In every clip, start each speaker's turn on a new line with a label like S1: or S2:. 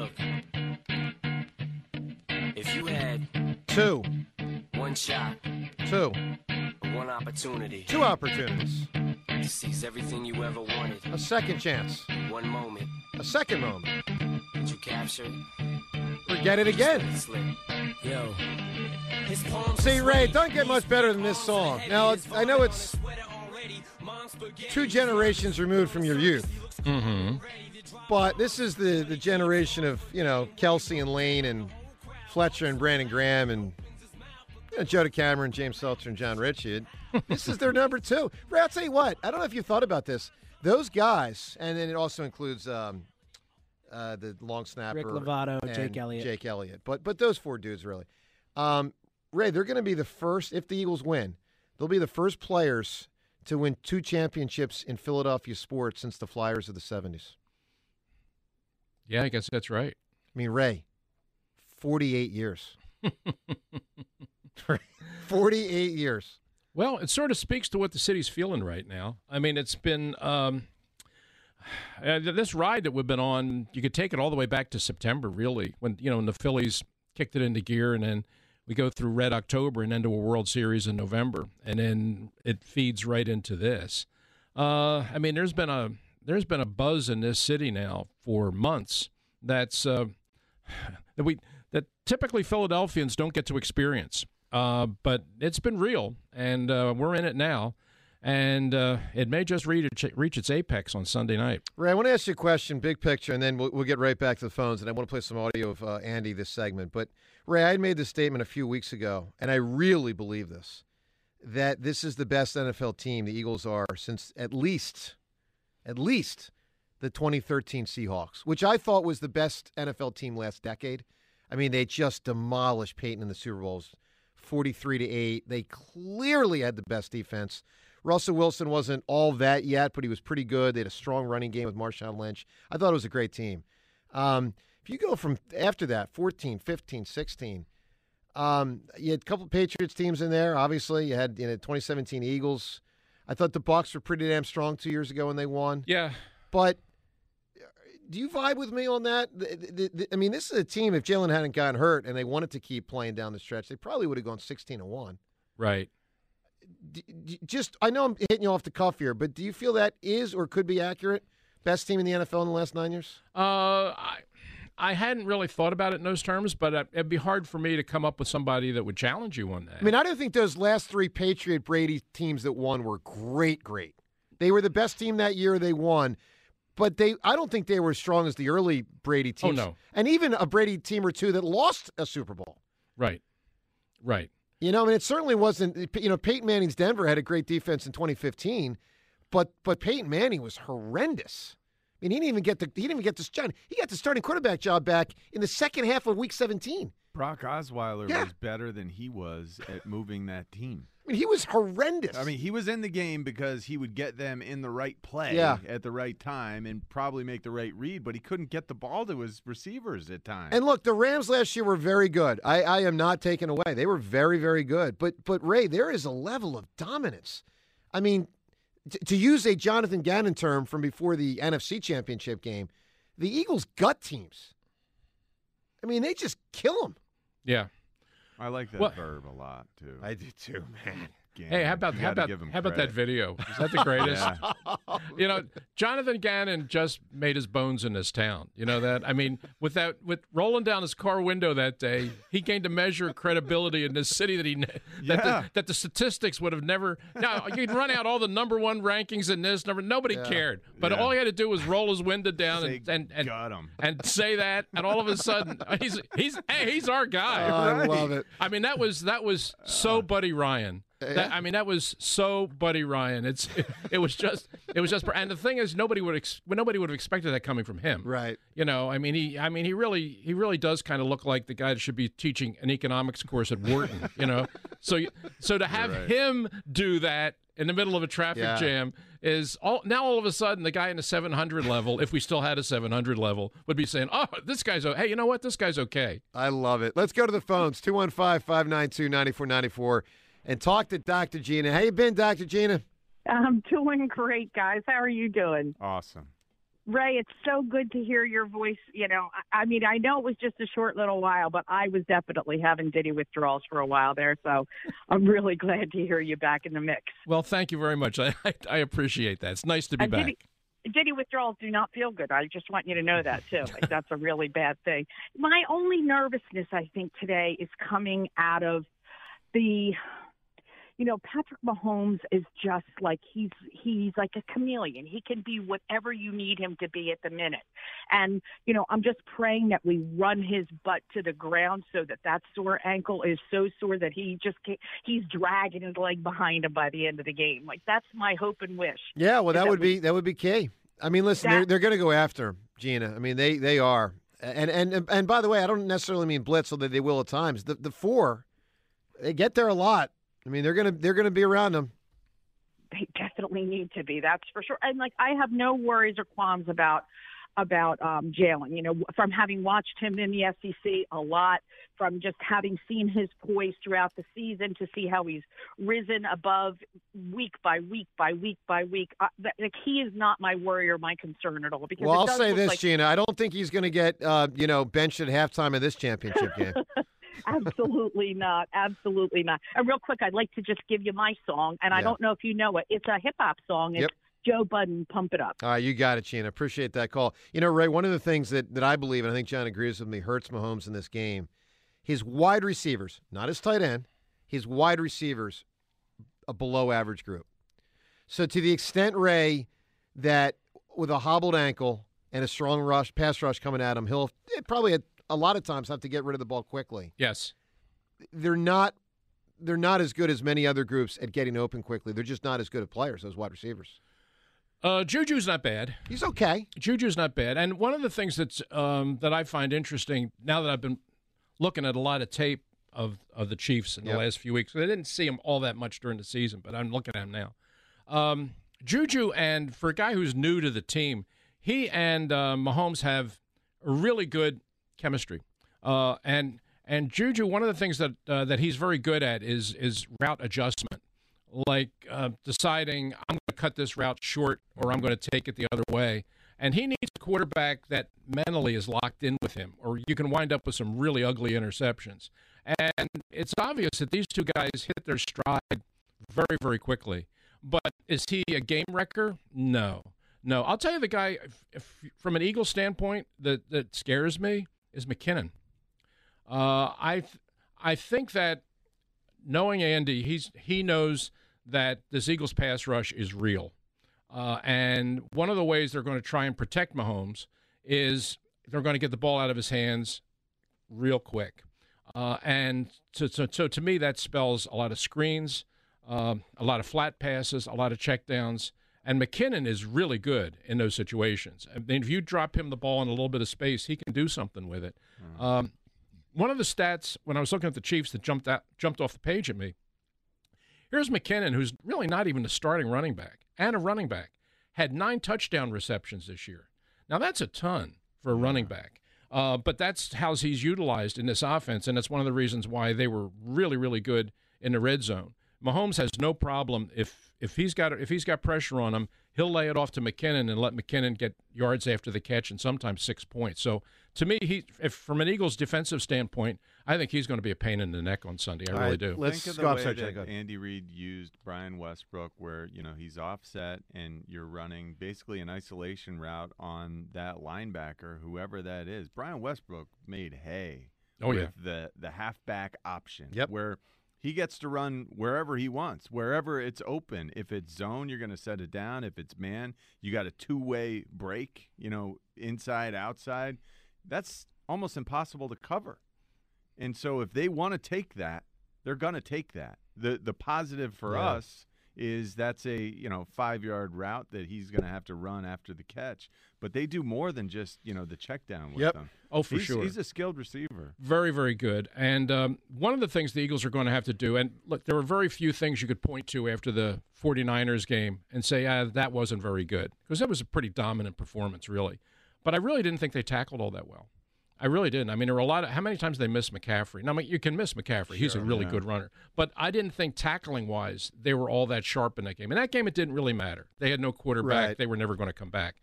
S1: Look, if you had
S2: Two.
S1: one shot,
S2: Two.
S1: one opportunity
S2: Two opportunities.
S1: to seize everything you ever wanted,
S2: A second chance.
S1: one moment,
S2: A second moment.
S1: did you capture
S2: forget it again.
S1: Let it slip. Yo. His palms
S2: See,
S1: are
S2: Ray, don't get much better than this song. Now, I know it's two generations removed from your youth.
S3: Mm-hmm.
S2: But this is the, the generation of, you know, Kelce and Lane and Fletcher and Brandon Graham and you know, Joe DeCamara, James Seltzer, and Jon Ritchie. This is their number two. Ray, I'll tell you what, I don't know if you thought about this. Those guys, and then it also includes um, uh, the long snapper.
S4: Rick Lovato, Jake Elliott.
S2: Jake Elliott. But, but those four dudes, really. Um, Ray, they're going to be the first, if the Eagles win, they'll be the first players to win two championships in Philadelphia sports since the Flyers of the 70s.
S3: Yeah, I guess that's right.
S2: I mean, Ray, 48 years. 48 years.
S3: Well, it sort of speaks to what the city's feeling right now. I mean, it's been um, uh, this ride that we've been on. You could take it all the way back to September, really, when you know when the Phillies kicked it into gear, and then we go through Red October and into a World Series in November, and then it feeds right into this. Uh, I mean, there's been a there's been a buzz in this city now for months. That's uh, that we that typically Philadelphians don't get to experience. Uh, but it's been real, and uh, we're in it now, and uh, it may just reach, its apex on Sunday night.
S2: Ray, I want to ask you a question, big picture, and then we'll, we'll get right back to the phones. And I want to play some audio of uh, Andy this segment. But Ray, I made this statement a few weeks ago, and I really believe this that this is the best NFL team the Eagles are since at least, at least the 2013 Seahawks, which I thought was the best NFL team last decade. I mean, they just demolished Peyton in the Super Bowls. 43 to 8. They clearly had the best defense. Russell Wilson wasn't all that yet, but he was pretty good. They had a strong running game with Marshawn Lynch. I thought it was a great team. Um, if you go from after that, 14, 15, 16, um, you had a couple Patriots teams in there. Obviously, you had you know 2017 Eagles. I thought the Bucs were pretty damn strong two years ago when they won.
S3: Yeah,
S2: but do you vibe with me on that? I mean, this is a team. If Jalen hadn't gotten hurt and they wanted to keep playing down the stretch, they probably would have gone sixteen and one.
S3: Right.
S2: D- d- just, I know I'm hitting you off the cuff here, but do you feel that is or could be accurate? Best team in the NFL in the last nine years?
S3: Uh, I, I hadn't really thought about it in those terms, but uh, it'd be hard for me to come up with somebody that would challenge you on that.
S2: I mean, I don't think those last three Patriot Brady teams that won were great, great. They were the best team that year. They won. But they, I don't think they were as strong as the early Brady teams.
S3: Oh,
S2: teams.
S3: no.
S2: And even a Brady team or two that lost a Super Bowl.
S3: Right. Right.
S2: You know, I mean, it certainly wasn't. You know, Peyton Manning's Denver had a great defense in 2015, but but Peyton Manning was horrendous. I mean, he didn't even get the he didn't even get this job. He got the starting quarterback job back in the second half of Week 17.
S5: Brock Osweiler
S2: Yeah.
S5: was better than he was at moving that team.
S2: I mean, he was horrendous.
S5: I mean, he was in the game because he would get them in the right play
S2: Yeah.
S5: at the right time and probably make the right read, but he couldn't get the ball to his receivers at times.
S2: And look, the Rams last year were very good. I, I am not taken away. They were very, very good. But but Ray, there is a level of dominance. I mean, t- to use a Jonathan Gannon term from before the NFC Championship game, the Eagles gut teams. I mean, they just kill them.
S3: Yeah.
S5: I like that
S3: Well-
S5: verb a lot too.
S2: I do too, man.
S3: Hey, how about
S5: You
S3: how about
S5: give him
S3: how about that video? Is that the greatest?
S5: Yeah.
S3: You know, Jonathan Gannon just made his bones in this town. You know that? I mean, with that, with rolling down his car window that day, he gained a measure of credibility in this city that he ne- that,
S5: Yeah.
S3: the, that the statistics would have never. Now you can run out all the number one rankings in this number. Nobody
S2: Yeah.
S3: cared, but
S5: Yeah.
S3: all he had to do was roll his window down and and and,
S5: got him.
S3: and say that, and all of a sudden he's he's hey he's our guy.
S2: Oh, I
S5: Right.
S2: love it.
S3: I mean, that was that was so uh, Buddy Ryan. That, I mean, that was so Buddy Ryan. It's it, it was just it was just and the thing is nobody would ex, nobody would have expected that coming from him.
S2: Right.
S3: You know, I mean he I mean he really he really does kind of look like the guy that should be teaching an economics course at Wharton, you know. So so to have
S5: right.
S3: him do that in the middle of a traffic
S2: Yeah.
S3: jam is all now all of a sudden the guy in the 700 level, if we still had a 700 level, would be saying, "Oh, this guy's hey, you know what? This guy's okay."
S2: I love it. Let's go to the phones 215 592 9494 and talk to Dr. Gina. How you been, Dr. Gina?
S6: I'm doing great, guys. How are you doing?
S5: Awesome.
S4: Ray, it's so good to hear your voice. You know, I, I mean, I know it was just a short little while, but I was definitely having Diddy withdrawals for a while there. So I'm really glad to hear you back in the mix.
S3: Well, thank you very much. I, I, I appreciate that. It's nice to be
S4: And
S3: back.
S4: Diddy, Diddy withdrawals do not feel good. I just want you to know that too. Like, that's a really bad thing. My only nervousness, I think, today is coming out of the you know, Patrick Mahomes is just like he's he's like a chameleon. He can be whatever you need him to be at the minute. And you know, I'm just praying that we run his butt to the ground so that that sore ankle is so sore that he just can't, he's dragging his leg behind him by the end of the game. Like that's my hope and wish.
S2: Yeah, well, that
S4: that
S2: would
S4: we-
S2: be that would be key. I mean, listen,
S4: That-
S2: they're they're going to go after Gina. I mean, they they are. And and and by the way, I don't necessarily mean blitz, although they will at times. The the four, they get there a lot. I mean, they're gonna they're gonna be around them.
S4: they definitely need to be. That's for sure. And like I have no worries or qualms about about um Jalen. You know, from having watched him in the SEC a lot, from just having seen his poise throughout the season to see how he's risen above week by week by week by week. Uh, that, like he is not my worry or my concern at all. Because
S2: Well, I'll say this,
S4: like
S2: Gina. I don't think he's going to get uh, you know benched at halftime of this championship game.
S4: Absolutely not. Absolutely not. And real quick, I'd like to just give you my song, and I don't know if you know it. It's a hip hop song. It's
S2: Yep.
S4: Joe Budden, "Pump It Up."
S2: All right, you got it, Gina. Appreciate that call. You know, Ray, one of the things that, that I believe, and I think John agrees with me, hurts Mahomes in this game, his wide receivers, not his tight end, his wide receivers, a below average group. So to the extent, Ray, that with a hobbled ankle and a strong rush, pass rush coming at him, he'll eh, probably a lot of times have to get rid of the ball quickly.
S3: yes.
S2: They're not they're not as good as many other groups at getting open quickly. They're just not as good at players, those wide receivers.
S3: Uh, Juju's not bad.
S2: He's okay.
S3: Juju's not bad. And one of the things that's um, that I find interesting now that I've been looking at a lot of tape of of the Chiefs in the
S2: Yep.
S3: last few weeks, I didn't see him all that much during the season, but I'm looking at him now. Um, Juju and for a guy who's new to the team, he and uh, Mahomes have a really good chemistry. Uh, and and Juju, one of the things that uh, that he's very good at is is route adjustment, like uh, deciding I'm going to cut this route short or I'm going to take it the other way. And he needs a quarterback that mentally is locked in with him, or you can wind up with some really ugly interceptions. And it's obvious that these two guys hit their stride very, very quickly. But is he a game wrecker? No. No. I'll tell you the guy, if, if, from an Eagle standpoint, that, that scares me is McKinnon. Uh, I, th- I think that knowing Andy, he's he knows that this Eagles pass rush is real. Uh, and one of the ways they're going to try and protect Mahomes is they're going to get the ball out of his hands real quick. Uh, and so, so, so to me, that spells a lot of screens, um, a lot of flat passes, a lot of checkdowns. And McKinnon is really good in those situations. I mean, if you drop him the ball in a little bit of space, he can do something with it. Um, one of the stats when I was looking at the Chiefs that jumped out, jumped off the page at me. Here's McKinnon, who's really not even a starting running back and a running back, had nine touchdown receptions this year. Now that's a ton for a running back, uh, but that's how he's utilized in this offense, and that's one of the reasons why they were really, really good in the red zone. Mahomes has no problem if if he's got if he's got pressure on him, he'll lay it off to McKinnon and let McKinnon get yards after the catch and sometimes six points. So to me, he if from an Eagles defensive standpoint, I think he's going to be a pain in the neck on Sunday. I really
S2: right,
S3: do.
S2: let's
S5: Think of
S2: go
S5: the
S2: off
S5: way
S2: subject,
S5: that
S2: go.
S5: Andy Reid used Brian Westbrook, where you know he's offset and you're running basically an isolation route on that linebacker, whoever that is. Brian Westbrook made hay
S3: Oh,
S5: with
S3: yeah.
S5: the the halfback option,
S2: Yep.
S5: where he gets to run wherever he wants, wherever it's open. If it's zone, you're going to set it down. If it's man, you got a two way break. You know, inside outside. That's almost impossible to cover. And so if they want to take that, they're going to take that. The the positive for
S2: Yeah.
S5: us is that's a, you know, 5-yard route that he's going to have to run after the catch. But they do more than just, you know, the check down with
S2: Yep.
S5: them.
S3: Oh, for
S5: he's,
S3: sure.
S5: He's a skilled receiver.
S3: Very, very good. And um, one of the things the Eagles are going to have to do, and look, there were very few things you could point to after the 49ers game and say, ah, that wasn't very good, because that was a pretty dominant performance, really. But I really didn't think they tackled all that well. I really didn't. I mean, there were a lot of how many times they missed McCaffrey. Now, I mean, you can miss McCaffrey; he's a really
S5: yeah.
S3: good runner. But I didn't think tackling wise they were all that sharp in that game. In that game, it didn't really matter. They had no quarterback;
S2: Right.
S3: they were never going to come back.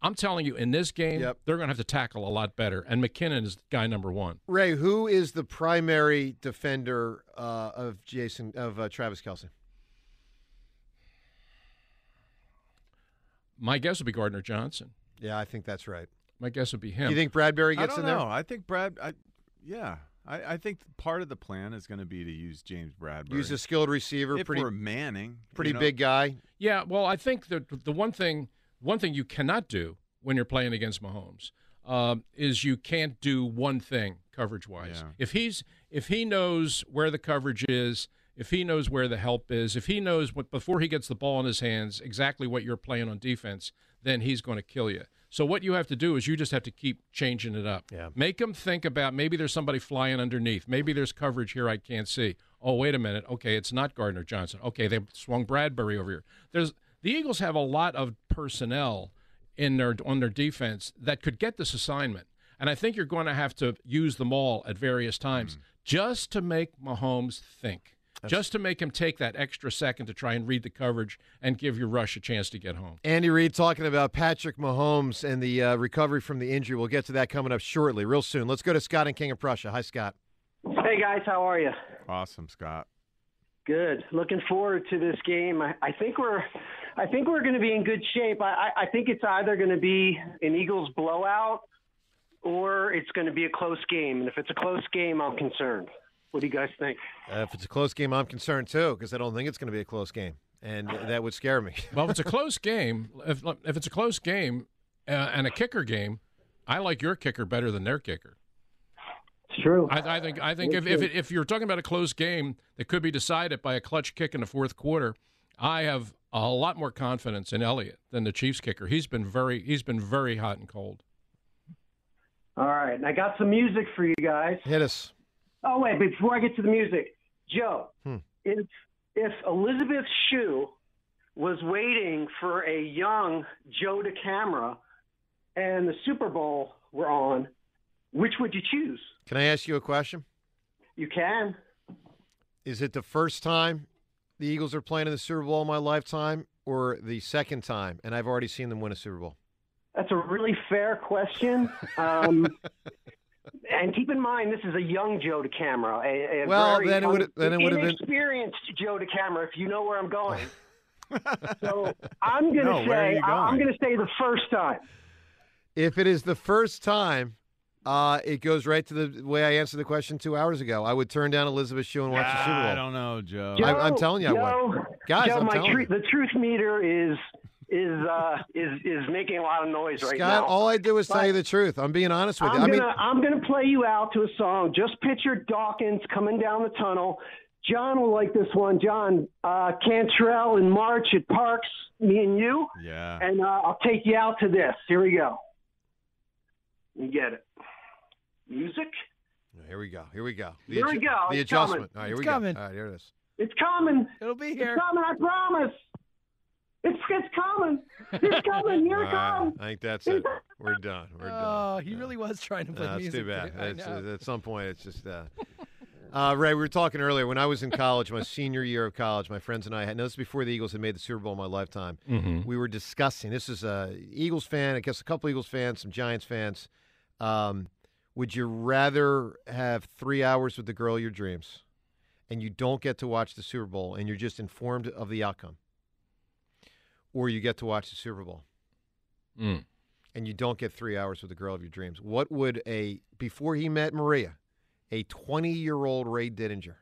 S3: I'm telling you, in this game,
S2: Yep.
S3: they're going to have to tackle a lot better. And McKinnon is guy number one.
S2: Ray, who is the primary defender uh, of Jason of uh, Travis Kelce?
S3: My guess would be Gardner Johnson.
S2: Yeah, I think that's right.
S3: My guess would be him.
S2: you think Bradberry
S5: I
S2: gets
S5: don't
S2: in
S5: know.
S2: there?
S5: I think Brad. I, yeah, I, I think part of the plan is going to be to use James Bradberry.
S2: Use a skilled receiver,
S5: if
S2: pretty
S5: we're Manning,
S2: pretty
S5: you know,
S2: big guy.
S3: Yeah, well, I think the the one thing one thing you cannot do when you're playing against Mahomes um, is you can't do one thing coverage wise.
S5: Yeah.
S3: If he's if he knows where the coverage is, if he knows where the help is, if he knows what before he gets the ball in his hands exactly what you're playing on defense, then he's going to kill you. So what you have to do is you just have to keep changing it up.
S2: Yeah.
S3: Make them think about maybe there's somebody flying underneath. Maybe there's coverage here I can't see. Oh, wait a minute. Okay, it's not Gardner Johnson. Okay, they swung Bradberry over here. There's the Eagles have a lot of personnel in their on their defense that could get this assignment. And I think you're going to have to use them all at various times mm-hmm. just to make Mahomes think. Just to make him take that extra second to try and read the coverage and give your rush a chance to get home.
S2: Andy Reid talking about Patrick Mahomes and the uh, recovery from the injury. We'll get to that coming up shortly, real soon. Let's go to Scott and King of Prussia. Hi, Scott.
S6: Hey guys, how are you?
S5: Awesome, Scott.
S6: Good. Looking forward to this game. I, I think we're, I think we're going to be in good shape. I, I, I think it's either going to be an Eagles blowout, or it's going to be a close game. And if it's a close game, I'm concerned. What do you guys think?
S2: Uh, if it's a close game, I'm concerned too because I don't think it's going to be a close game, and that would scare me.
S3: Well, if it's a close game, if if it's a close game uh, and a kicker game, I like your kicker better than their kicker.
S6: It's true.
S3: I, I think I think if if, it, if you're talking about a close game that could be decided by a clutch kick in the fourth quarter, I have a lot more confidence in Elliott than the Chiefs kicker. He's been very he's been very hot and cold.
S6: All right, and I got some music for you guys.
S2: Hit us.
S6: Oh wait, before I get to the music, Joe,
S2: Hmm.
S6: if if Elizabeth Shue was waiting for a young Joe DeCamara and the Super Bowl were on, which would you choose?
S2: Can I ask you a question?
S6: You can.
S2: Is it the first time the Eagles are playing in the Super Bowl in my lifetime, or the second time, and I've already seen them win a Super Bowl?
S6: That's a really fair question. Um, and keep in mind, this is a young Joe DeCamara. A, a
S2: Well,
S6: very
S2: then it would- then it would have been-
S6: inexperienced Joe DeCamara. If you know where I'm going. so I'm going to
S5: No, where are
S6: say
S5: you
S6: I'm
S5: going?
S6: going to say the first time.
S2: If it is the first time, uh, it goes right to the way I answered the question two hours ago. I would turn down Elizabeth Shue and watch the Super Bowl.
S5: I don't know, Joe.
S2: I- I'm telling you I
S6: Joe,
S2: would. Guys,
S6: Joe,
S2: I'm
S6: my
S2: telling
S6: tru-
S2: you.
S6: the truth meter is is uh, is is making a lot of noise right
S2: Scott,
S6: now.
S2: all I do is tell you the truth. I'm being honest with
S6: I'm
S2: you. I
S6: gonna
S2: mean,
S6: I'm gonna play you out to a song. Just picture Dawkins coming down the tunnel. John will like this one. John uh, Cantrell in March at Parks, me and you,
S5: Yeah.
S6: and uh, I'll take you out to this. Here we go. You get it. Music.
S2: here we go. Here we go. The
S6: Here we
S2: adju-
S6: go.
S2: The
S6: It's
S2: adjustment.
S6: coming.
S2: All right, here
S7: It's
S2: we
S7: coming.
S2: go. All right, here it is.
S6: It's coming.
S7: It'll be here.
S6: It's
S7: here.
S6: coming. I promise. It's it's coming. It's coming. Here
S2: All
S6: it
S2: right,
S6: comes.
S2: I think that's it. We're done. We're done.
S7: Oh, he
S2: Yeah.
S7: really was trying to play
S2: No, it's
S7: music.
S2: too bad. It's, uh, at some point, it's just. Uh, uh, Ray, we were talking earlier. When I was in college, my senior year of college, my friends and I had. No, this before the Eagles had made the Super Bowl in my lifetime.
S3: Mm-hmm.
S2: We were discussing. This is a Eagles fan. I guess a couple Eagles fans, some Giants fans. Um, would you rather have three hours with the girl of your dreams, and you don't get to watch the Super Bowl, and you're just informed of the outcome, or you get to watch the Super Bowl?
S3: Mm.
S2: and you don't get three hours with the girl of your dreams, what would a before he met Maria, a twenty-year-old Ray Didinger,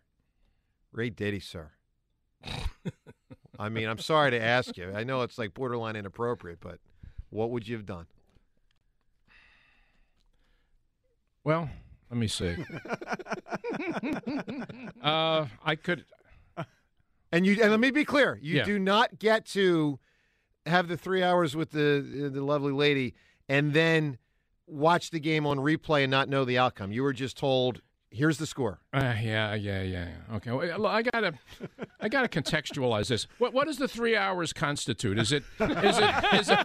S2: Ray Diddy, sir? I mean, I'm sorry to ask you. I know it's like borderline inappropriate, but what would you have done?
S3: Well, let me see. uh, I could.
S2: And you and let me be clear, you
S3: Yeah.
S2: do not get to have the three hours with the the lovely lady and then watch the game on replay and not know the outcome. You were just told, "Here's the score."
S3: Uh, yeah, yeah, yeah. Okay, well, I gotta, I gotta contextualize this. What, what does the three hours constitute? Is it, is it, is it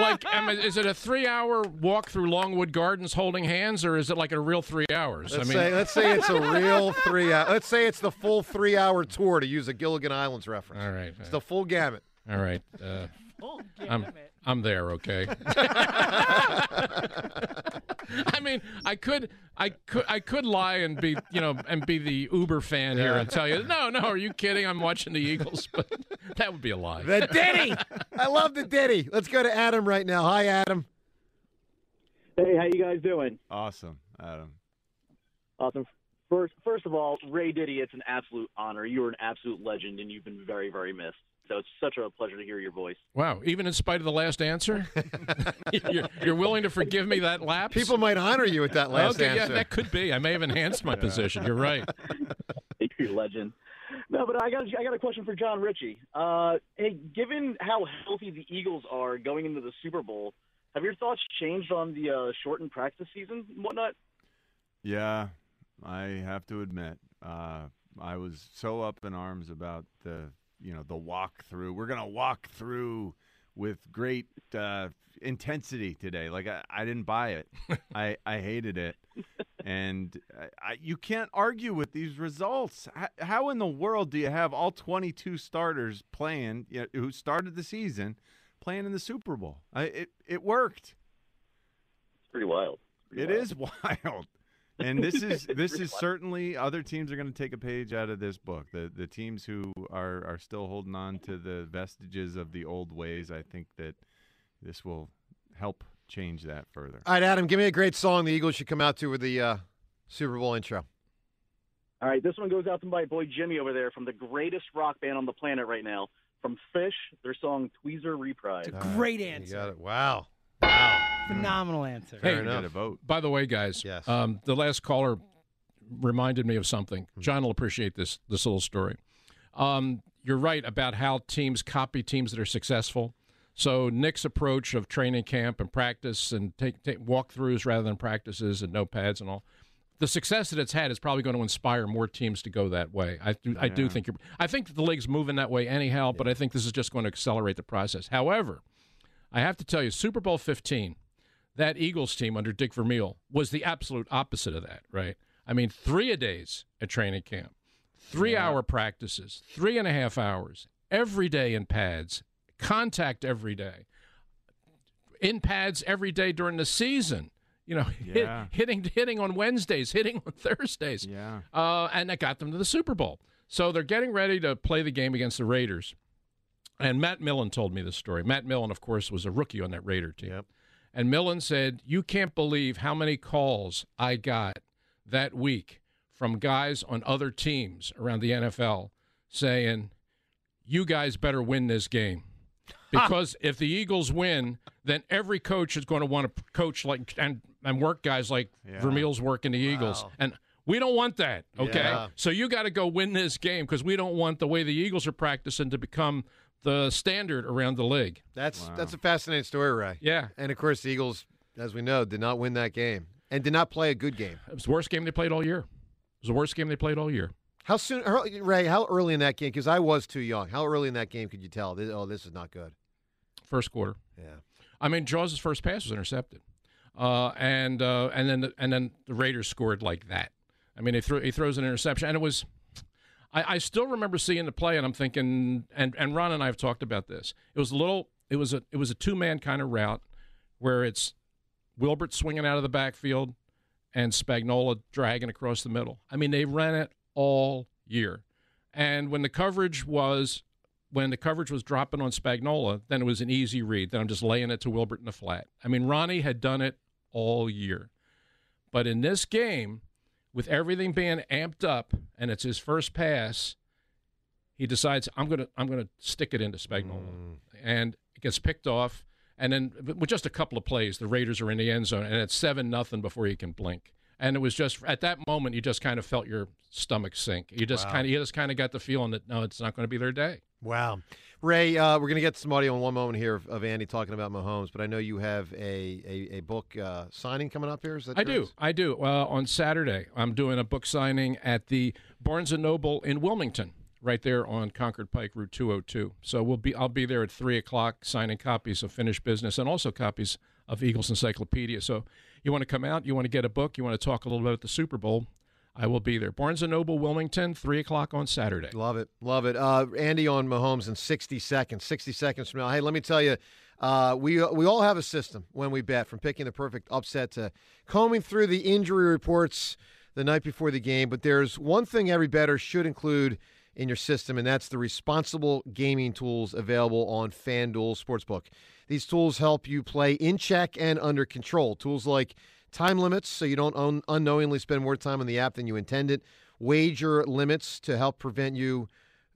S3: like, is it a three-hour walk through Longwood Gardens holding hands, or is it like a real three hours?
S2: Let's
S3: I mean,
S2: say let's say it's a real three hour. Let's say it's the full three hour tour to use a Gilligan Islands reference.
S3: all right,
S2: It's the full gamut.
S3: all right. Uh, Oh, I'm, I'm there, okay? I mean, I could, I could, I could lie and be, you know, and be the Uber fan here and tell you, no, no, are you kidding? I'm watching the Eagles, but that would be a lie.
S2: The ditty. I love the ditty. Let's go to Adam right now. Hi, Adam.
S7: Hey, how you guys doing?
S5: Awesome, Adam.
S7: Awesome. First, first of all, Ray Diddy, it's an absolute honor. You are an absolute legend, and you've been very, very missed. So it's such a pleasure to hear your voice.
S3: Wow, even in spite of the last answer, you're, you're willing to forgive me that lapse.
S2: People might honor you with that last
S3: okay, yeah,
S2: answer.
S3: that could be. I may have enhanced my position. You're right.
S7: You're a legend. No, but I got I got a question for Jon Ritchie. Uh, hey, given how healthy the Eagles are going into the Super Bowl, have your thoughts changed on the uh, shortened practice season and whatnot?
S5: Yeah, I have to admit, uh, I was so up in arms about the you know the walk through. We're gonna walk through with great uh, intensity today. Like I, I didn't buy it. I I hated it, and I, I, you can't argue with these results. How, how in the world do you have all 22 starters playing you know, who started the season playing in the Super Bowl? I, it it worked.
S7: It's pretty wild. Pretty
S5: It
S7: wild.
S5: is wild. And this is this is certainly other teams are going to take a page out of this book. The the teams who are are still holding on to the vestiges of the old ways. I think that this will help change that further.
S2: All right, Adam, give me a great song the Eagles should come out to with the uh, Super Bowl intro.
S7: All right, this one goes out to my boy Jimmy over there from the greatest rock band on the planet right now, from Phish, their song Tweezer Reprise.
S8: It's a great
S2: You
S8: answer.
S2: got it. Wow. Wow.
S8: Phenomenal answer.
S2: Fair
S3: Hey,
S2: enough.
S5: Get a vote.
S3: By the way, guys,
S2: Yes.
S3: um, the last caller reminded me of something. John will appreciate this this little story. Um, you're right about how teams copy teams that are successful. So Nick's approach of training camp and practice and take, take walkthroughs rather than practices and notepads and all. The success that it's had is probably going to inspire more teams to go that way. I do, I do think you're. I think the league's moving that way anyhow, but I think this is just going to accelerate the process. However, I have to tell you, Super Bowl 15, that Eagles team under Dick Vermeil was the absolute opposite of that, right? I mean, three a days at training camp, three hour practices, three and a half hours, every day in pads, contact every day, in pads every day during the season. You know, hit, hitting hitting on Wednesdays, hitting on Thursdays
S5: Yeah.
S3: uh, and that got them to the Super Bowl. So they're getting ready to play the game against the Raiders. And Matt Millen told me this story. Matt Millen, of course, was a rookie on that Raider team.
S2: Yep.
S3: And Millen said, You can't believe how many calls I got that week from guys on other teams around the NFL saying, You guys better win this game. Because if the Eagles win, then every coach is going to want to coach like and, and work guys like
S5: Yeah.
S3: Vermeil's working the Eagles.
S2: Wow.
S3: And we don't want that. Okay.
S2: Yeah.
S3: So you got to go win this game because we don't want the way the Eagles are practicing to become the standard around the league.
S2: That's
S5: Wow.
S2: that's a fascinating story, Ray.
S3: Yeah.
S2: And of course, the Eagles, as we know, did not win that game and did not play a good game.
S3: It was the worst game they played all year. It was the worst game they played all year.
S2: How soon, Ray? How early in that game? Because I was too young. How early in that game could you tell? Oh, this is not good.
S3: First quarter.
S2: Yeah.
S3: I mean, Jaws' first pass was intercepted, uh, and uh, and then the, and then the Raiders scored like that. I mean, he threw he throws an interception, and it was. I, I still remember seeing the play, and I'm thinking, and and Ron and I have talked about this. It was a little. It was a it was a two man kind of route, where it's Wilbert swinging out of the backfield, and Spagnola dragging across the middle. I mean, they ran it all year, and when the coverage was when the coverage was dropping on Spagnola, then it was an easy read. Then I'm just laying it to Wilbert in the flat. I mean, Ronnie had done it all year. But in this game, with everything being amped up and it's his first pass, he decides I'm gonna I'm gonna stick it into Spagnola. Mm. And it gets picked off. And then with just a couple of plays, the Raiders are in the end zone and it's seven nothing before he can blink. And it was just at that moment you just kind of felt your stomach sink. You just
S2: Wow.
S3: kind of you just kind of got the feeling that no, it's not going to be their day.
S2: Wow. Ray, uh, we're going to get some audio in one moment here of, of Andy talking about Mahomes, but I know you have a, a, a book uh, signing coming up here. Is that
S3: I do. I do. Uh, on Saturday, I'm doing a book signing at the Barnes and Noble in Wilmington, right there on Concord Pike, Route 202. So we'll be. I'll be there at three o'clock, signing copies of Finished Business and also copies of Eagles Encyclopedia. So you want to come out, you want to get a book, you want to talk a little bit about the Super Bowl. I will be there. Barnes and Noble, Wilmington, three o'clock on Saturday.
S2: Love it. Love it. Uh, Andy on Mahomes in 60 seconds. 60 seconds from now. Hey, let me tell you, Uh, we we all have a system when we bet, from picking the perfect upset to combing through the injury reports the night before the game. But there's one thing every better should include in your system, and that's the responsible gaming tools available on FanDuel Sportsbook. These tools help you play in check and under control. Tools like time limits, so you don't un- unknowingly spend more time on the app than you intended. Wager limits to help prevent you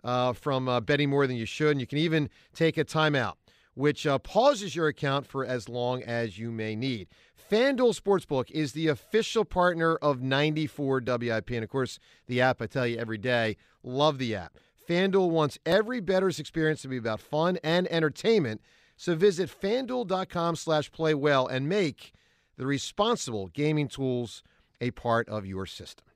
S2: uh, from uh, betting more than you should. And you can even take a timeout, which uh, pauses your account for as long as you may need. FanDuel Sportsbook is the official partner of 94 WIP. And of course, the app, I tell you every day, love the app. FanDuel wants every bettor's experience to be about fun and entertainment. So visit fanduel.com slash play well and make the responsible gaming tools a part of your system.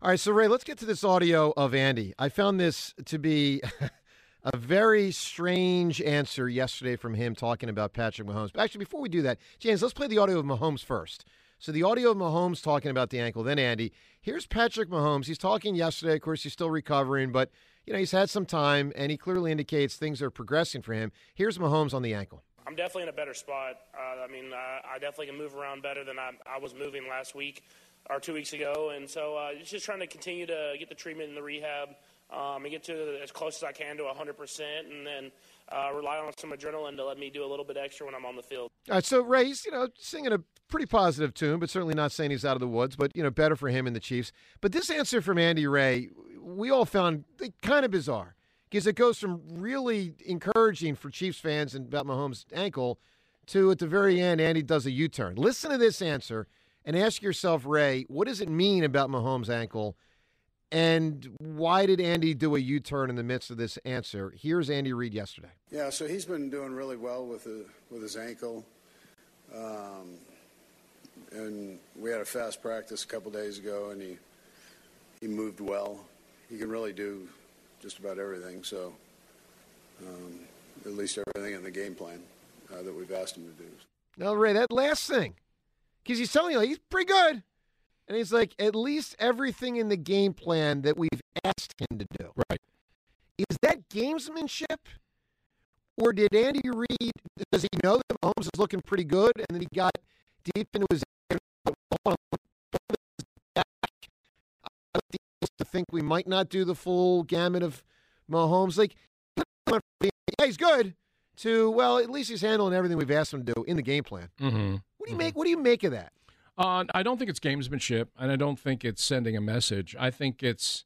S2: All right, so Ray, let's get to this audio of Andy. I found this to be a very strange answer yesterday from him talking about Patrick Mahomes. But actually, before we do that, James, let's play the audio of Mahomes first. So the audio of Mahomes talking about the ankle, then Andy. Here's Patrick Mahomes. He's talking yesterday. Of course, he's still recovering, but you know he's had some time, and he clearly indicates things are progressing for him. Here's Mahomes on the ankle.
S8: I'm definitely in a better spot. Uh, I mean, uh, I definitely can move around better than I, I was moving last week or two weeks ago, and so uh, just trying to continue to get the treatment and the rehab um, and get to as close as I can to 100%, and then uh, rely on some adrenaline to let me do a little bit extra when I'm on the field.
S2: All right, so Ray's, you know, singing a pretty positive tune, but certainly not saying he's out of the woods, but, you know, better for him and the Chiefs. But this answer from Andy Ray, we all found kind of bizarre because it goes from really encouraging for Chiefs fans and about Mahomes' ankle to at the very end, Andy does a U turn. Listen to this answer and ask yourself, Ray, what does it mean about Mahomes' ankle? And why did Andy do a U turn in the midst of this answer? Here's Andy Reid yesterday.
S9: Yeah, so he's been doing really well with the, with his ankle. Um, and we had a fast practice a couple days ago, and he he moved well. He can really do just about everything. So um, at least everything in the game plan uh, that we've asked him to do.
S2: Now, Ray, that last thing, because he's telling you like, he's pretty good. And he's like, at least everything in the game plan that we've asked him to do.
S3: Right.
S2: Is that gamesmanship? Or did Andy Reid, does he know that Mahomes is looking pretty good and then he got deep into his to think we might not do the full gamut of Mahomes? Like, yeah, he's good. To well, at least he's handling everything we've asked him to do in the game plan.
S3: Mm-hmm.
S2: What do you make? What do you make of that?
S3: Uh, I don't think it's gamesmanship, and I don't think it's sending a message. I think it's,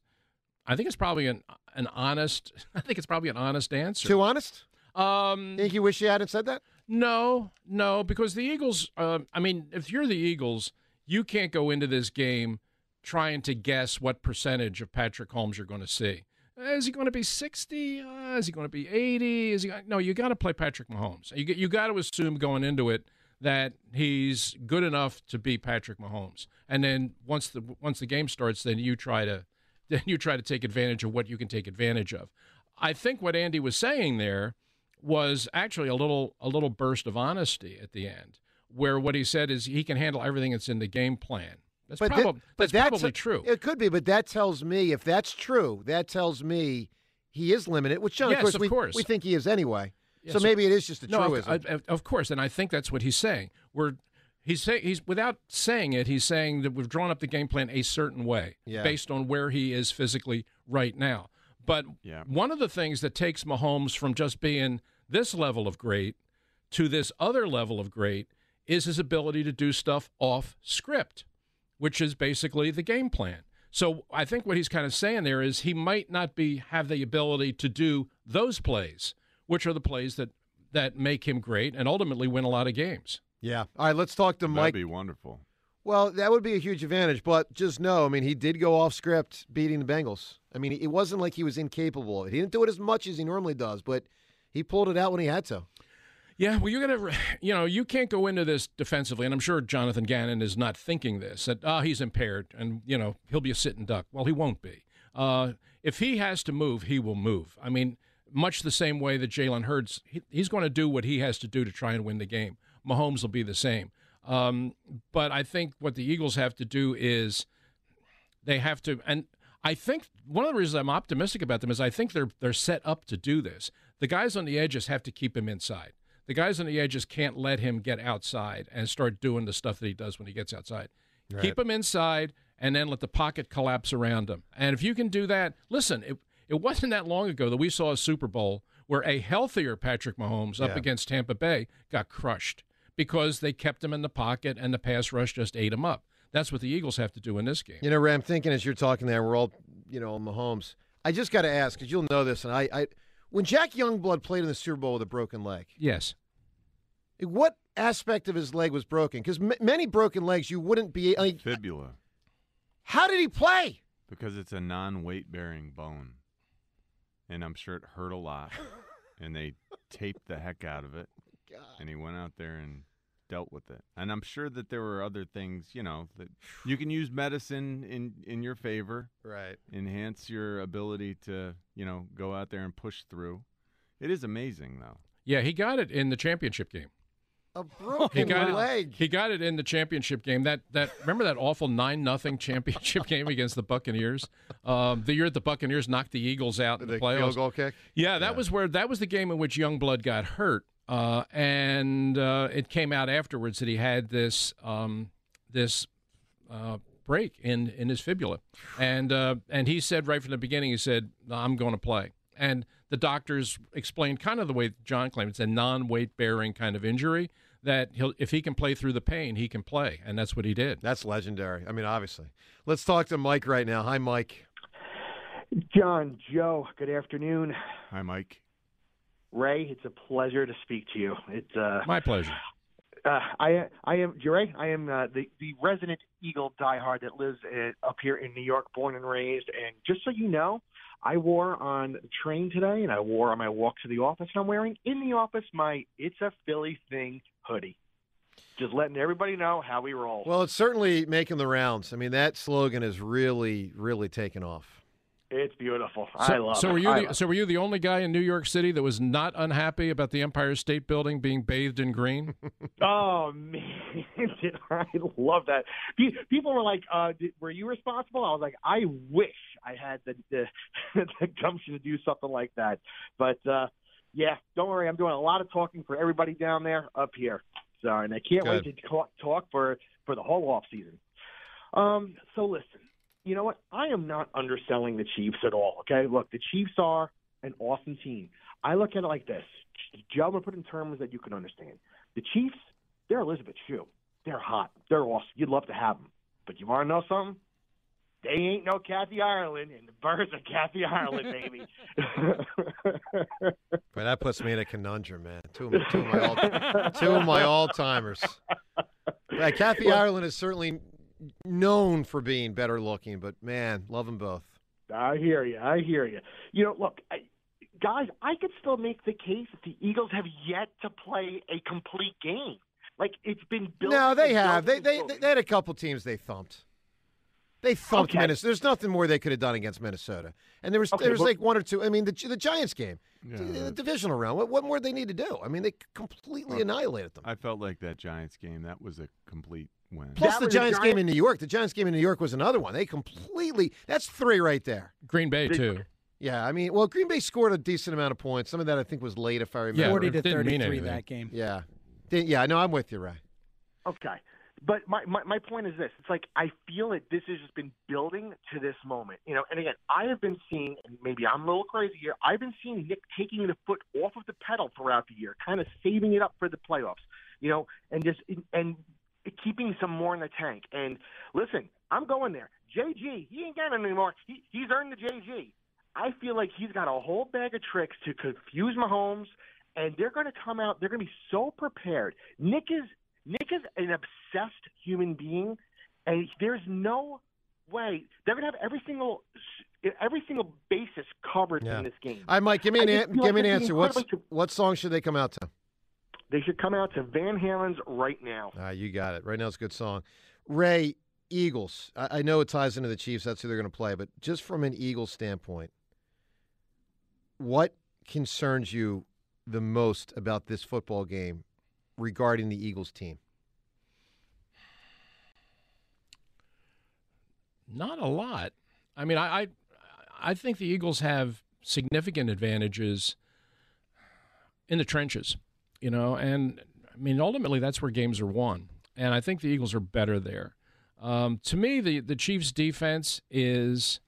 S3: I think it's probably an an honest. I think it's probably an honest answer.
S2: Too honest?
S3: Um,
S2: Think you wish you hadn't said that?
S3: no, no, because the Eagles. Uh, I mean, if you're the Eagles, you can't go into this game trying to guess what percentage of Patrick Holmes you're going to see. Is he going to be 60? Uh, is he going to be 80? Is he? No, you got to play Patrick Mahomes. You you got to assume going into it that he's good enough to be Patrick Mahomes. And then once the once the game starts, then you try to then you try to take advantage of what you can take advantage of. I think what Andy was saying there was actually a little a little burst of honesty at the end, where what he said is he can handle everything that's in the game plan. That's,
S2: But
S3: prob-
S2: that- but
S3: that's,
S2: that's
S3: probably
S2: a-
S3: true.
S2: It could be, but that tells me if that's true, that tells me he is limited. Which, John,
S3: Yes,
S2: of course,
S3: of
S2: we,
S3: course.
S2: we think he is anyway.
S3: Yes,
S2: so maybe it is just a
S3: no, of,
S2: truism.
S3: of- of course, and I think that's what he's saying. We're he's saying he's without saying it, he's saying that we've drawn up the game plan a certain way
S2: Yeah.
S3: based on where he is physically right now. But
S5: Yeah.
S3: one of the things that takes Mahomes from just being this level of great to this other level of great is his ability to do stuff off script, which is basically the game plan. So I think what he's kind of saying there is he might not be have the ability to do those plays, which are the plays that that make him great and ultimately win a lot of games.
S2: yeah. All right, let's talk to Mike.
S5: That'd be wonderful.
S2: Well, that would be a huge advantage, but just know, I mean, he did go off script beating the Bengals. I mean, it wasn't like he was incapable. He didn't do it as much as he normally does, but he pulled it out when he had to.
S3: Yeah, well, you're gonna, you know, you can't go into this defensively, and I'm sure Jonathan Gannon is not thinking this that ah he's impaired and you know he'll be a sitting duck. Well, he won't be. Uh, if he has to move, he will move. I mean, much the same way that Jalen Hurts, he, he's going to do what he has to do to try and win the game. Mahomes will be the same. Um, but I think what the Eagles have to do is they have to and I think one of the reasons I'm optimistic about them is I think they're they're set up to do this. The guys on the edges have to keep him inside. The guys on the edges can't let him get outside and start doing the stuff that he does when he gets outside. Keep him inside and then let the pocket collapse around him. And if you can do that, listen, it, it wasn't that long ago that we saw a Super Bowl where a healthier Patrick Mahomes up
S2: Yeah.
S3: against Tampa Bay got crushed because they kept him in the pocket and the pass rush just ate him up. That's what the Eagles have to do in this game.
S2: You know, Ray, I'm thinking as you're talking there, we're all, you know, Mahomes. I just got to ask because you'll know this, and I, I, when Jack Youngblood played in the Super Bowl with a broken leg,
S3: Yes.
S2: what aspect of his leg was broken? Because m- many broken legs, you wouldn't be. Like,
S5: Fibula,
S2: how did he play?
S5: because it's a non-weight bearing bone, and I'm sure it hurt a lot, and they taped the heck out of it, God. and he went out there and dealt with it. And I'm sure that there were other things, you know, that you can use medicine in in your favor.
S2: Right.
S5: enhance your ability to, you know, go out there and push through. It is amazing, though.
S3: Yeah, he got it in the championship game.
S2: A
S3: He
S2: broken
S3: got
S2: leg.
S3: it. He got it in the championship game. That that remember that awful nine nothing championship game against the Buccaneers. Um, the year the Buccaneers knocked the Eagles out in the,
S2: The
S3: playoffs.
S2: goal kick.
S3: Yeah, that was where that was the game in which Youngblood got hurt, uh, and uh, it came out afterwards that he had this um, this uh, break in in his fibula, and uh, and he said right from the beginning, he said, "I'm going to play," and the doctors explained kind of the way John claimed it's a non-weight bearing kind of injury that he'll if he can play through the pain, he can play, and that's what he did.
S2: That's legendary. I mean, obviously. Let's talk to Mike right now. Hi, Mike.
S10: John, Joe, good afternoon.
S5: Hi, Mike.
S10: Ray, it's a pleasure to speak to you. It's uh,
S3: My pleasure.
S10: uh I I am Ray. I am uh, the the resident Eagle diehard that lives uh, up here in New York, born and raised. And just so you know, I wore on the train today, and I wore on my walk to the office. And I'm wearing in the office my "It's a Philly Thing" hoodie. Just letting everybody know how we roll.
S2: Well, it's certainly making the rounds. I mean, that slogan is really, really taken off.
S10: it's beautiful.
S3: So,
S10: I love
S3: so
S10: it.
S3: were you
S10: I
S3: the,
S10: love
S3: so were you the only guy in New York City that was not unhappy about the Empire State Building being bathed in green?
S10: Oh man, did I love that. People were like, uh, did, "Were you responsible?" I was like, "I wish I had the the, the gumption to do something like that." But uh, yeah, don't worry, I'm doing a lot of talking for everybody down there up here. So, and I can't wait to talk, talk for for the whole off season. Um, so listen, you know what? I am not underselling the Chiefs at all. Okay, look, the Chiefs are an awesome team. I look at it like this. Joe, I'm gonna put it in terms that you can understand. The Chiefs, they're Elizabeth Shue. They're hot. They're awesome. You'd love to have them. But you want to know something? They ain't no Kathy Ireland, and the Birds are Kathy Ireland, baby.
S2: But that puts me in a conundrum, man. Two, of- two of my all, two of my all timers. Yeah, Kathy Ireland is certainly known for being better looking, but man, love them both.
S10: I hear you. I hear you. You know, look, I, guys, I could still make the case that the Eagles have yet to play a complete game. Like it's been built.
S2: No, they have. They they they had a couple teams they thumped. They thumped
S10: Okay.
S2: Minnesota. There's nothing more they could have done against Minnesota. And there was
S10: Okay,
S2: there was
S10: but-
S2: like one or two. I mean, the the Giants game,
S5: Yeah,
S2: the, the divisional round. What, what more do they need to do? I mean, they completely
S5: Well,
S2: annihilated them.
S5: I felt like that Giants game. That was a complete win.
S2: Plus
S10: That
S2: the Giants
S10: Giant-
S2: game in New York. The Giants game in New York was another one. They completely. That's three right there.
S3: Green Bay too.
S2: Yeah, I mean, well, Green Bay scored a decent amount of points. Some of that I think was late, if I remember.
S3: Yeah,
S11: 40
S3: it
S11: to
S3: didn't mean
S11: 33
S3: anything.
S11: that game.
S2: Yeah, Didn't- yeah. No, I'm with you, Ray.
S10: Okay. But my, my, my point is this. It's like I feel that this has just been building to this moment. You know, and again, I have been seeing and maybe I'm a little crazy here, I've been seeing Nick taking the foot off of the pedal throughout the year, kind of saving it up for the playoffs. You know, and just and keeping some more in the tank. And listen, I'm going there. JG, he ain't got it anymore. He he's earned the JG. I feel like he's got a whole bag of tricks to confuse Mahomes, and they're going to come out. They're going to be so prepared. Nick is Nick is an obsessed human being, and there's no way they're going to have every single every single basis covered
S2: Yeah.
S10: in this game.
S2: All right, Mike, give me an an- give me an answer. What's
S10: incredibly-
S2: what song should they come out to?
S10: They should come out to Van Halen's right now.
S2: Ah, you got it. Right now, it's a good song. Ray, Eagles. I, I know it ties into the Chiefs. That's who they're going to play. But just from an Eagles standpoint, what concerns you the most about this football game regarding the Eagles team?
S3: Not a lot. I mean, I, I I think the Eagles have significant advantages in the trenches, you know, and I mean, ultimately, that's where games are won. And I think the Eagles are better there. Um, to me, the, the Chiefs' defense is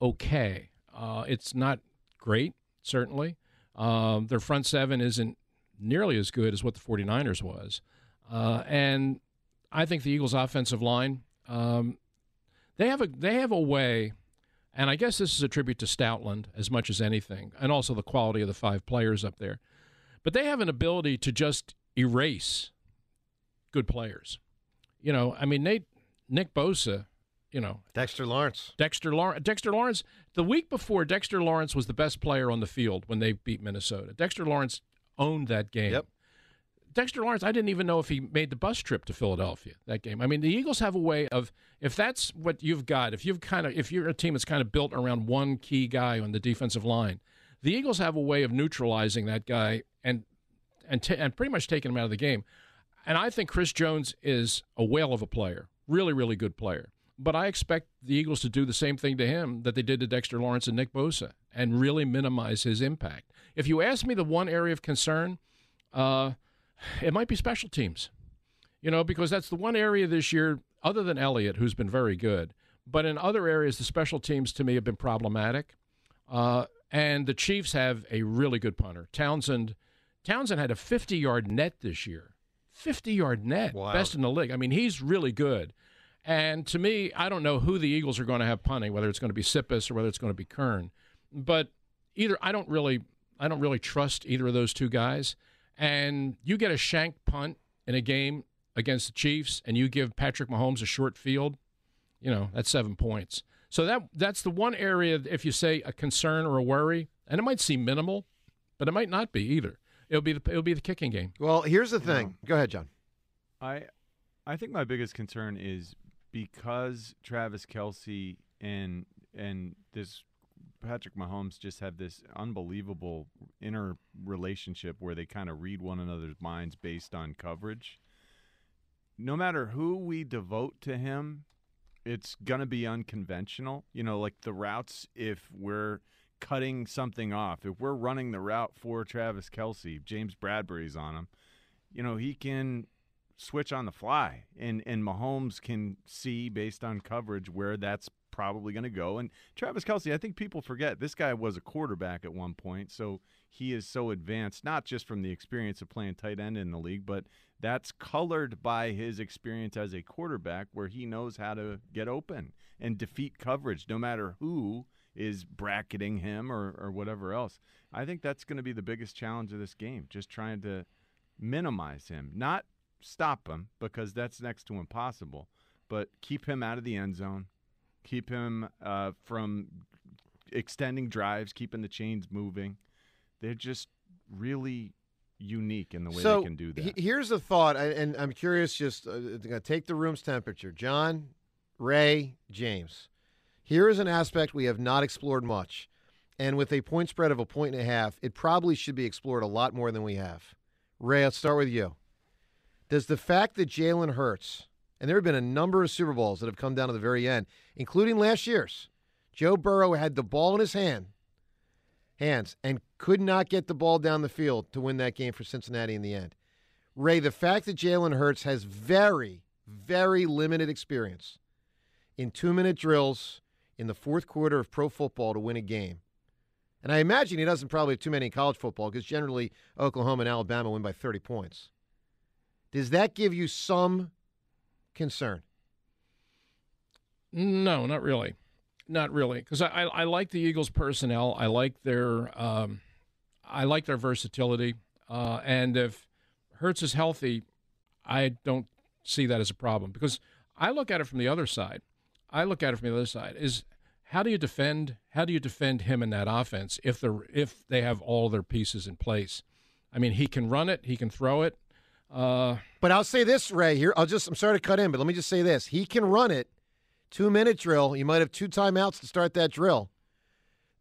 S3: okay. Uh, it's not great, certainly. Um, their front seven isn't nearly as good as what the 49ers was. Uh, and I think the Eagles' offensive line, um, they have a they have a way, and I guess this is a tribute to Stoutland as much as anything, and also the quality of the five players up there. But they have an ability to just erase good players. You know, I mean, Nate, Nick Bosa, you know,
S2: Dexter Lawrence.
S3: Dexter Lawrence. Dexter Lawrence. The week before, Dexter Lawrence was the best player on the field when they beat Minnesota. Dexter Lawrence owned that game.
S2: Yep.
S3: Dexter Lawrence, I didn't even know if he made the bus trip to Philadelphia that game. I mean, the Eagles have a way of if that's what you've got, if you've kind of if you're a team that's kind of built around one key guy on the defensive line, the Eagles have a way of neutralizing that guy and and t- and pretty much taking him out of the game. And I think Chris Jones is a whale of a player, really, really good player. But I expect the Eagles to do the same thing to him that they did to Dexter Lawrence and Nick Bosa and really minimize his impact. If you ask me the one area of concern, uh, it might be special teams. You know, because that's the one area this year, other than Elliott, who's been very good. But in other areas, the special teams to me have been problematic. Uh, and the Chiefs have a really good punter. Townsend Townsend had a 50 yard net this year. 50 yard net,
S2: Wow.
S3: best in the league. I mean, he's really good. And to me, I don't know who the Eagles are going to have punting, whether it's going to be Siposs or whether it's going to be Kern. But either I don't really, I don't really trust either of those two guys. And you get a shank punt in a game against the Chiefs, and you give Patrick Mahomes a short field, you know that's seven points. So that that's the one area if you say a concern or a worry, and it might seem minimal, but it might not be either. It'll be the it'll be the kicking game.
S2: Well, here's the thing. Go ahead, John.
S5: I I think my biggest concern is because Travis Kelce and and this Patrick Mahomes just have this unbelievable inner relationship where they kind of read one another's minds based on coverage. No matter who we devote to him, it's gonna be unconventional. You know, like the routes. If we're cutting something off, if we're running the route for Travis Kelce, James Bradberry's on him. You know, he can switch on the fly, and and Mahomes can see based on coverage where that's probably going to go. And Travis Kelce, I think people forget this guy was a quarterback at one point, so he is so advanced, not just from the experience of playing tight end in the league, but that's colored by his experience as a quarterback, where he knows how to get open and defeat coverage, no matter who is bracketing him or, or whatever else. I think that's going to be the biggest challenge of this game, just trying to minimize him, not stop him because that's next to impossible, but keep him out of the end zone, keep him uh, from extending drives, keeping the chains moving. They're just really unique in the way
S2: so
S5: they can do that.
S2: he- here's a thought, I- and I'm curious. Just uh, gonna take the room's temperature. John, Ray, James. Here is an aspect we have not explored much, and with a point spread of a point and a half, it probably should be explored a lot more than we have. Ray, let's start with you. Does the fact that Jalen Hurts, and there have been a number of Super Bowls that have come down to the very end, including last year's, Joe Burrow had the ball in his hand, hands, and could not get the ball down the field to win that game for Cincinnati in the end. Ray, the fact that Jalen Hurts has very, very limited experience in two minute drills in the fourth quarter of pro football to win a game. And I imagine he doesn't probably have too many in college football because generally Oklahoma and Alabama win by 30 points. Does that give you some concern?
S3: No, not really, not really, because I, I I like the Eagles' personnel. I like their um, I like their versatility, uh, and if Hurts is healthy, I don't see that as a problem because I look at it from the other side. I look at it from the other side is how do you defend how do you defend him in that offense if the if they have all their pieces in place? I mean, he can run it, he can throw it. Uh,
S2: But I'll say this, Ray. Here, I'll just. I'm sorry to cut in, but let me just say this: he can run it. Two minute drill. You might have two timeouts to start that drill.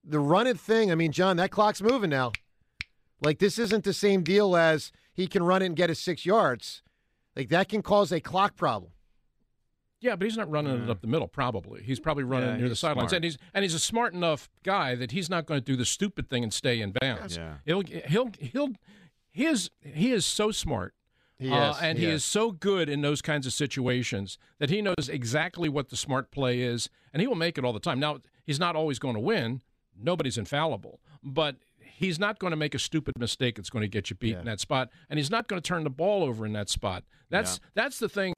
S2: The run it thing. I mean, John, that clock's moving now. Like this isn't the same deal as he can run it and get his six yards. Like that can cause a clock problem.
S3: Yeah, but he's not running it up the middle. Probably he's probably running
S5: Yeah,
S3: near the sidelines,
S5: smart.
S3: and he's and he's a smart enough guy that he's not going to do the stupid thing and stay in bounds.
S5: Yeah.
S3: He'll he'll he'll he is he is so smart.
S2: He
S3: uh,
S2: is,
S3: and
S2: he
S3: he
S2: is.
S3: is so good in those kinds of situations that he knows exactly what the smart play is, and he will make it all the time. Now, he's not always going to win. Nobody's infallible, but he's not going to make a stupid mistake that's going to get you beat in that spot, and he's not going to turn the ball over in that spot. That's that's the thing.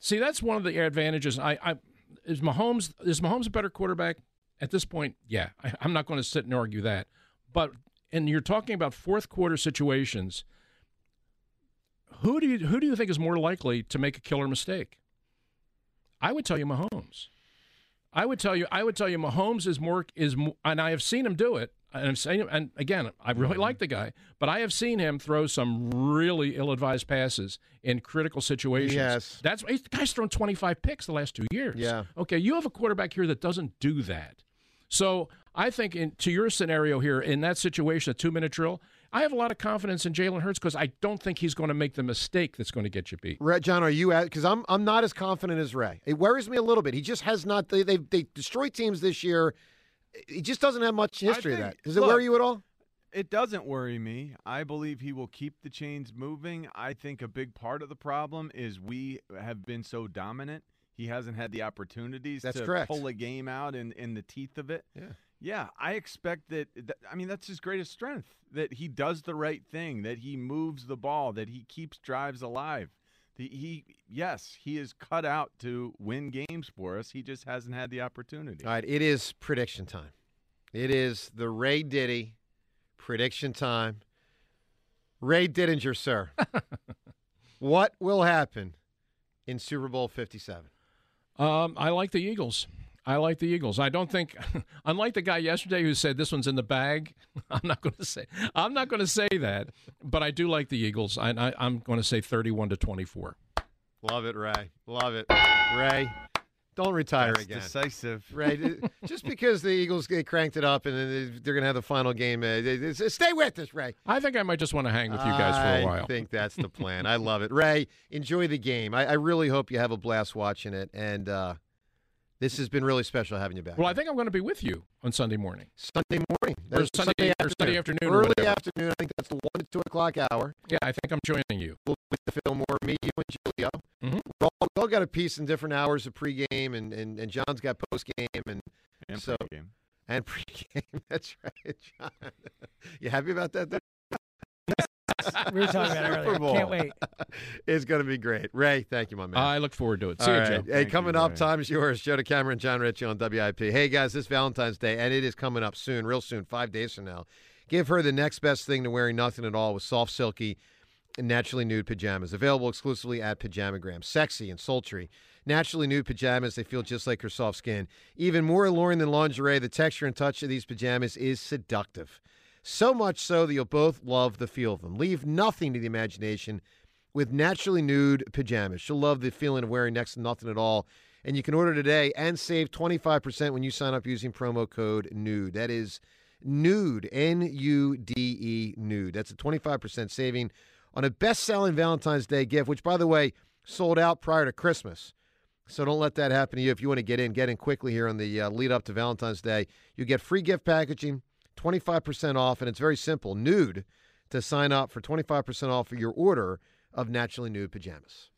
S3: See, that's one of the advantages. I, I is Mahomes is Mahomes a better quarterback at this point? Yeah, I, I'm not going to sit and argue that. But and you're talking about fourth quarter situations. Who do you who do you think is more likely to make a killer mistake? I would tell you Mahomes. I would tell you I would tell you Mahomes is more is and I have seen him do it. And I've seen him, and again, I really mm-hmm. like the guy, but I have seen him throw some really ill-advised passes in critical situations.
S2: Yes.
S3: That's the guy's thrown 25 picks the last two years.
S2: Yeah.
S3: Okay, you have a quarterback here that doesn't do that. So I think in, to your scenario here, in that situation, a two-minute drill, I have a lot of confidence in Jalen Hurts because I don't think he's going to make the mistake that's going to get you beat.
S2: Ray, John, are you at? Because I'm I'm not as confident as Ray. It worries me a little bit. He just has not. They they, they destroyed teams this year. He just doesn't have much history of that. Does it
S5: look,
S2: worry you at all?
S5: It doesn't worry me. I believe he will keep the chains moving. I think a big part of the problem is we have been so dominant. He hasn't had the opportunities
S2: That's
S5: to
S2: correct.
S5: pull a game out in, in the teeth of it.
S2: Yeah.
S5: Yeah, I expect that, that. I mean, that's his greatest strength that he does the right thing, that he moves the ball, that he keeps drives alive. The, he, yes, he is cut out to win games for us. He just hasn't had the opportunity.
S2: All right, it is prediction time. It is the Ray Diddy prediction time. Ray Didinger, sir. what will happen in Super Bowl 57?
S3: Um, I like the Eagles. I like the Eagles. I don't think, unlike the guy yesterday who said this one's in the bag. I'm not going to say. I'm not going to say that, but I do like the Eagles. I, I, I'm going to say 31 to 24.
S2: Love it, Ray. Love it. Ray, don't retire
S5: That's
S2: again.
S5: decisive.
S2: Right, just because the Eagles get cranked it up and then they're going to have the final game, uh, they- they- stay with us, Ray.
S3: I think I might just want to hang with you guys for a while.
S2: I think that's the plan. I love it. Ray, enjoy the game. I, I really hope you have a blast watching it. And uh, this has been really special having you back.
S3: Well, I think I'm going to be with you on Sunday morning.
S2: Sunday morning.
S3: Or
S2: That's
S3: Sunday- or Sunday afternoon
S2: Early
S3: whatever.
S2: afternoon. I think that's the 1 to 2 o'clock hour.
S3: Yeah, I think I'm joining you.
S2: We'll with the Fillmore, me, you, and Julio.
S3: Mhm.
S2: We all, we all got a piece in different hours of pregame, and, and, and John's got postgame. And,
S5: And
S2: so,
S5: pregame.
S2: and pregame. That's right, John. You happy about that? There?
S11: We were talking about it
S2: Super
S11: earlier.
S2: Bowl.
S11: Can't wait.
S2: It's going to be great. Ray, thank you, my man.
S3: I look forward to it. See
S2: All
S3: you,
S2: right.
S3: Joe.
S2: Hey,
S5: Thank you,
S2: coming up,
S5: Ray.
S2: time's yours. Joe DeCamara and Jon Ritchie on WIP. Hey, guys, this Valentine's Day, and it is coming up soon, real soon, five days from now. Give her the next best thing to wearing nothing at all with soft, silky, and naturally nude pajamas. Available exclusively at Pajamagram. Sexy and sultry. Naturally nude pajamas, they feel just like her soft skin. Even more alluring than lingerie, the texture and touch of these pajamas is seductive. So much so that you'll both love the feel of them. Leave nothing to the imagination with naturally nude pajamas. She'll love the feeling of wearing next to nothing at all. And you can order today and save 25% when you sign up using promo code NUDE. That is NUDE, N U D E, NUDE. That's a 25% saving on a best selling Valentine's Day gift, which, by the way, sold out prior to Christmas. So don't let that happen to you. If you want to get in, get in quickly here on the uh, lead up to Valentine's Day. You get free gift packaging, 25% off, and it's very simple. Nude to sign up for 25% off for your order of naturally nude pajamas.